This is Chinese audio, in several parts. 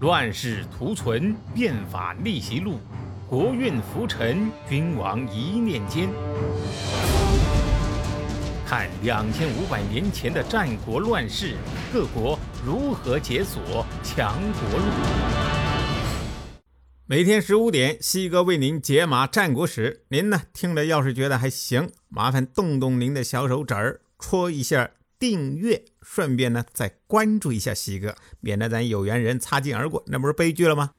乱世图存，变法逆袭录，国运浮沉，君王一念间。看两千五百年前的战国乱世，各国如何解锁强国路。每天十五点，西哥为您解码战国史。您呢，听着要是觉得还行，麻烦动动您的小手指儿，戳一下。订阅，顺便呢再关注一下西哥，免得咱有缘人擦肩而过，那不是悲剧了吗？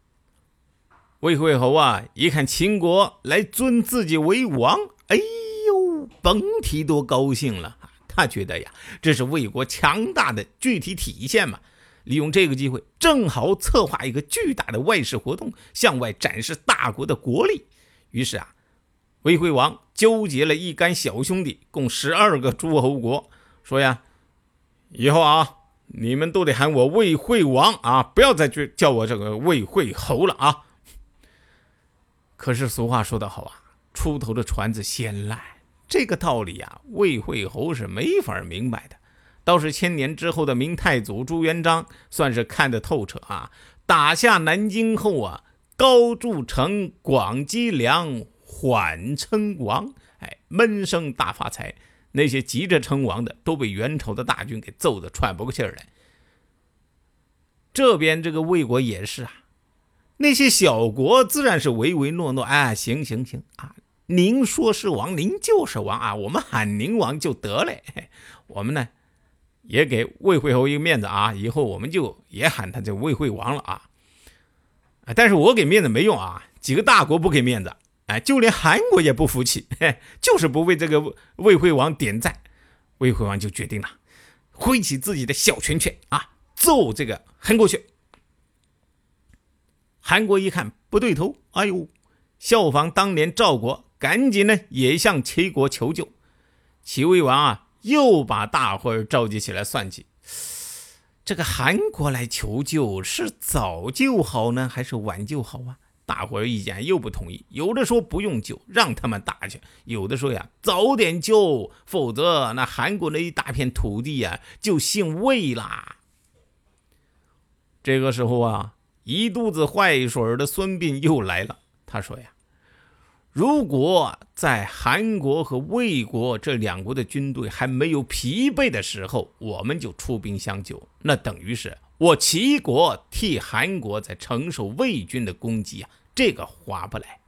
魏惠侯啊，一看秦国来尊自己为王，哎呦，甭提多高兴了。他觉得呀，这是魏国强大的具体体现嘛。利用这个机会，正好策划一个巨大的外事活动，向外展示大国的国力。于是啊，魏惠王纠结了一干小兄弟，共十二个诸侯国，说呀。以后啊，你们都得喊我魏惠王啊，不要再去叫我这个魏惠侯了啊。可是俗话说得好啊，出头的船子先烂，这个道理啊，魏惠侯是没法明白的。倒是千年之后的明太祖朱元璋算是看得透彻啊。打下南京后啊，高筑城，广积粮，缓称王，哎，闷声大发财。那些急着称王的，都被元朝的大军给揍得喘不过气儿来。这边这个魏国也是啊，那些小国自然是唯唯诺诺，啊，行行行啊，您说是王，您就是王啊，我们喊您王就得了。我们呢，也给魏惠侯一个面子啊，以后我们就也喊他这魏惠王了啊。但是我给面子没用啊，几个大国不给面子。哎，就连韩国也不服气，就是不为这个魏惠王点赞，魏惠王就决定了，挥起自己的小拳拳啊，揍这个韩国去。韩国一看不对头，哎呦，效仿当年赵国，赶紧呢也向齐国求救。齐威王啊，又把大伙儿召集起来算计，这个韩国来求救是早救好呢，还是晚救好啊？大伙儿意见又不同意，有的说不用救，让他们打去；有的说呀，早点救，否则那韩国那一大片土地呀就姓魏啦。这个时候啊，一肚子坏水的孙膑又来了。他说呀，如果在韩国和魏国这两国的军队还没有疲惫的时候，我们就出兵相救，那等于是我齐国替韩国在承受魏军的攻击啊。这个划不来，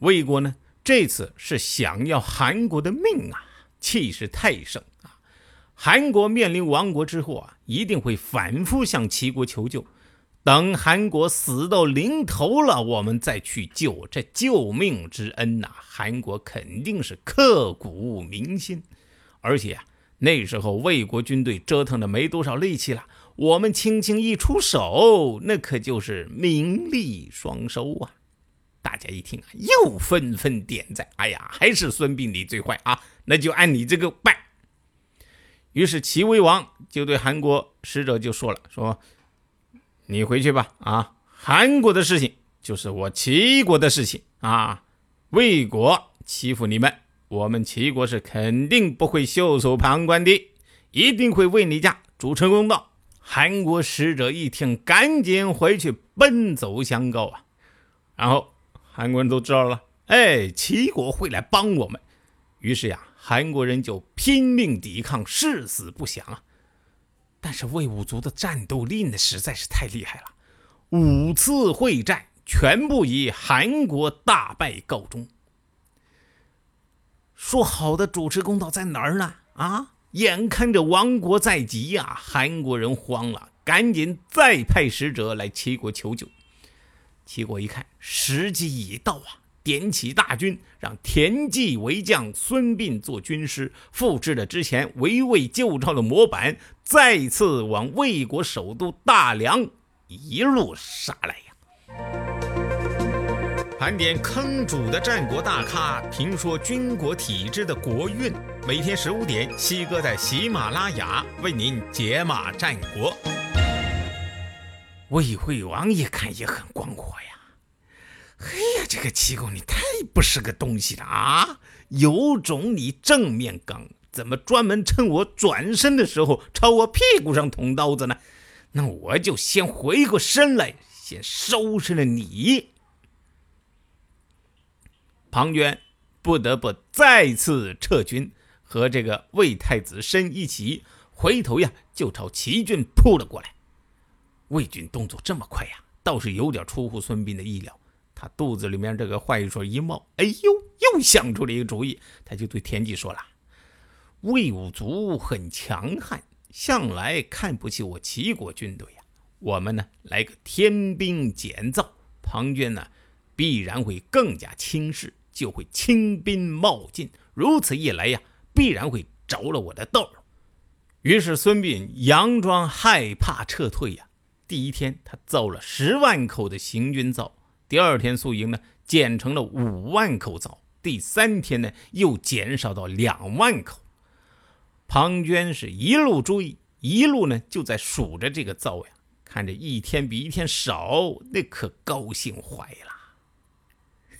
魏国呢这次是想要韩国的命啊，气势太盛啊！韩国面临亡国之后啊，一定会反复向齐国求救。等韩国死到临头了，我们再去救这救命之恩呐，韩国肯定是刻骨铭心。而且啊，那时候魏国军队折腾的没多少力气了，我们轻轻一出手，那可就是名利双收啊！大家一听啊，又纷纷点赞。哎呀，还是孙膑你最坏啊！那就按你这个办。于是齐威王就对韩国使者就说了：“说你回去吧，啊，韩国的事情就是我齐国的事情啊。魏国欺负你们，我们齐国是肯定不会袖手旁观的，一定会为你家主持公道。”韩国使者一听，赶紧回去奔走相告啊，然后。韩国人都知道了，哎，齐国会来帮我们，于是呀，韩国人就拼命抵抗，誓死不降啊。但是魏武卒的战斗力呢，实在是太厉害了，五次会战全部以韩国大败告终。说好的主持公道在哪儿呢？啊，眼看着亡国在即呀，韩国人慌了，赶紧再派使者来齐国求救。齐国一看时机已到啊，点起大军，让田忌为将，孙膑做军师，复制了之前围魏救赵的模板，再次往魏国首都大梁一路杀来呀！盘点坑主的战国大咖，评说军国体制的国运。每天十五点，西哥在喜马拉雅为您解码战国。魏惠王一看也很光火呀，哎呀，这个齐公你太不是个东西了啊！有种你正面刚，怎么专门趁我转身的时候朝我屁股上捅刀子呢？那我就先回过身来先收拾了你。庞涓不得不再次撤军，和这个魏太子申一起回头呀，就朝齐军扑了过来。魏军动作这么快呀，倒是有点出乎孙膑的意料。他肚子里面这个坏水一冒，哎呦，又想出了一个主意。他就对田忌说了：“魏武卒很强悍，向来看不起我齐国军队呀。我们呢，来个天兵简造，庞涓呢，必然会更加轻视，就会轻兵冒进。如此一来呀，必然会着了我的道。”于是孙膑佯装害怕撤退呀。第一天，他造了十万口的行军灶。第二天宿营呢，减成了五万口灶。第三天呢，又减少到两万口。庞涓是一路追，一路呢就在数着这个灶呀，看着一天比一天少，那可高兴坏了。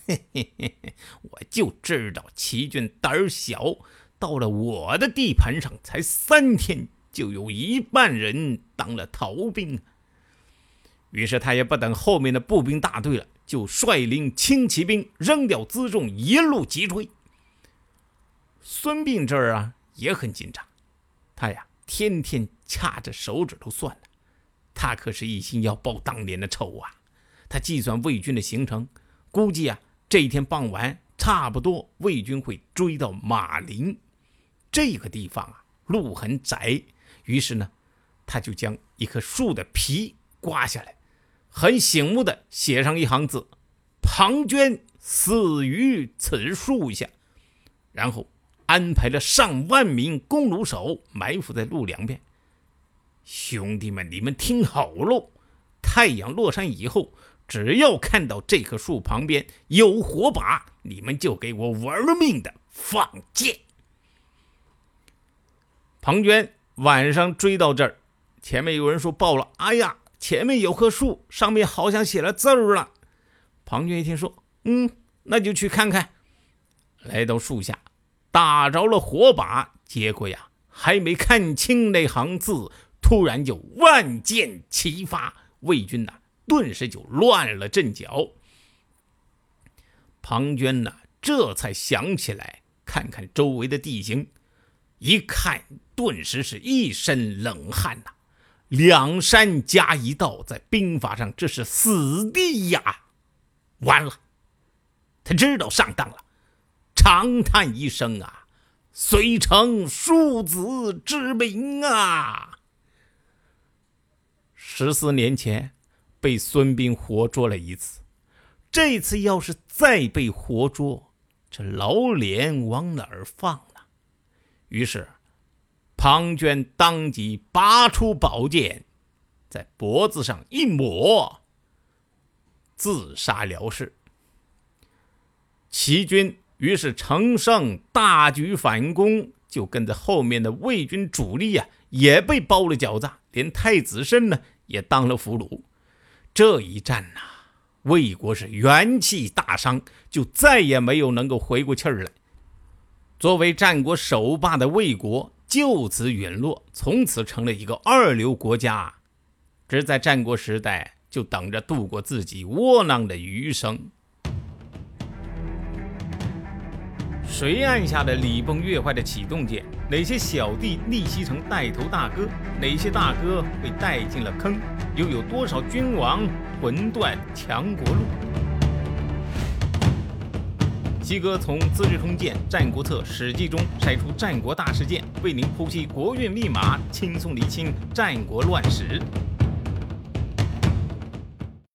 嘿嘿嘿嘿，我就知道齐军胆儿小，到了我的地盘上才三天，就有一半人当了逃兵。于是他也不等后面的步兵大队了，就率领轻骑兵扔掉辎重，一路急追。孙膑这儿啊也很紧张，他呀天天掐着手指头算呢，他可是一心要报当年的仇啊。他计算魏军的行程，估计啊这一天傍晚差不多魏军会追到马陵这个地方啊，路很窄，于是呢他就将一棵树的皮刮下来。很醒目的写上一行字：“庞涓死于此树下。”然后安排了上万名弓弩手埋伏在路两边。兄弟们，你们听好喽！太阳落山以后，只要看到这棵树旁边有火把，你们就给我玩命的放箭。庞涓晚上追到这儿，前面有人说报了：“哎呀！”前面有棵树，上面好像写了字儿了。庞涓一听说，嗯，那就去看看。来到树下，打着了火把，结果呀，还没看清那行字，突然就万箭齐发，魏军呐，顿时就乱了阵脚。庞涓呐，这才想起来，看看周围的地形，一看，顿时是一身冷汗呐。两山夹一道，在兵法上这是死地呀！完了，他知道上当了，长叹一声啊，遂成庶子之名啊！十四年前被孙膑活捉了一次，这次要是再被活捉，这老脸往哪儿放呢？于是。庞涓当即拔出宝剑，在脖子上一抹，自杀了事。齐军于是乘胜大举反攻，就跟着后面的魏军主力呀，也被包了饺子，连太子申呢也当了俘虏。这一战呐，魏国是元气大伤，就再也没有能够回过气儿来。作为战国首霸的魏国。就此陨落，从此成了一个二流国家，只在战国时代就等着度过自己窝囊的余生。谁按下了礼崩乐坏的启动键？哪些小弟逆袭成带头大哥？哪些大哥被带进了坑？又有多少君王魂断强国路？西哥从《资治通鉴》《战国策》《史记》中筛出战国大事件，为您剖析国运密码，轻松厘清战国乱史。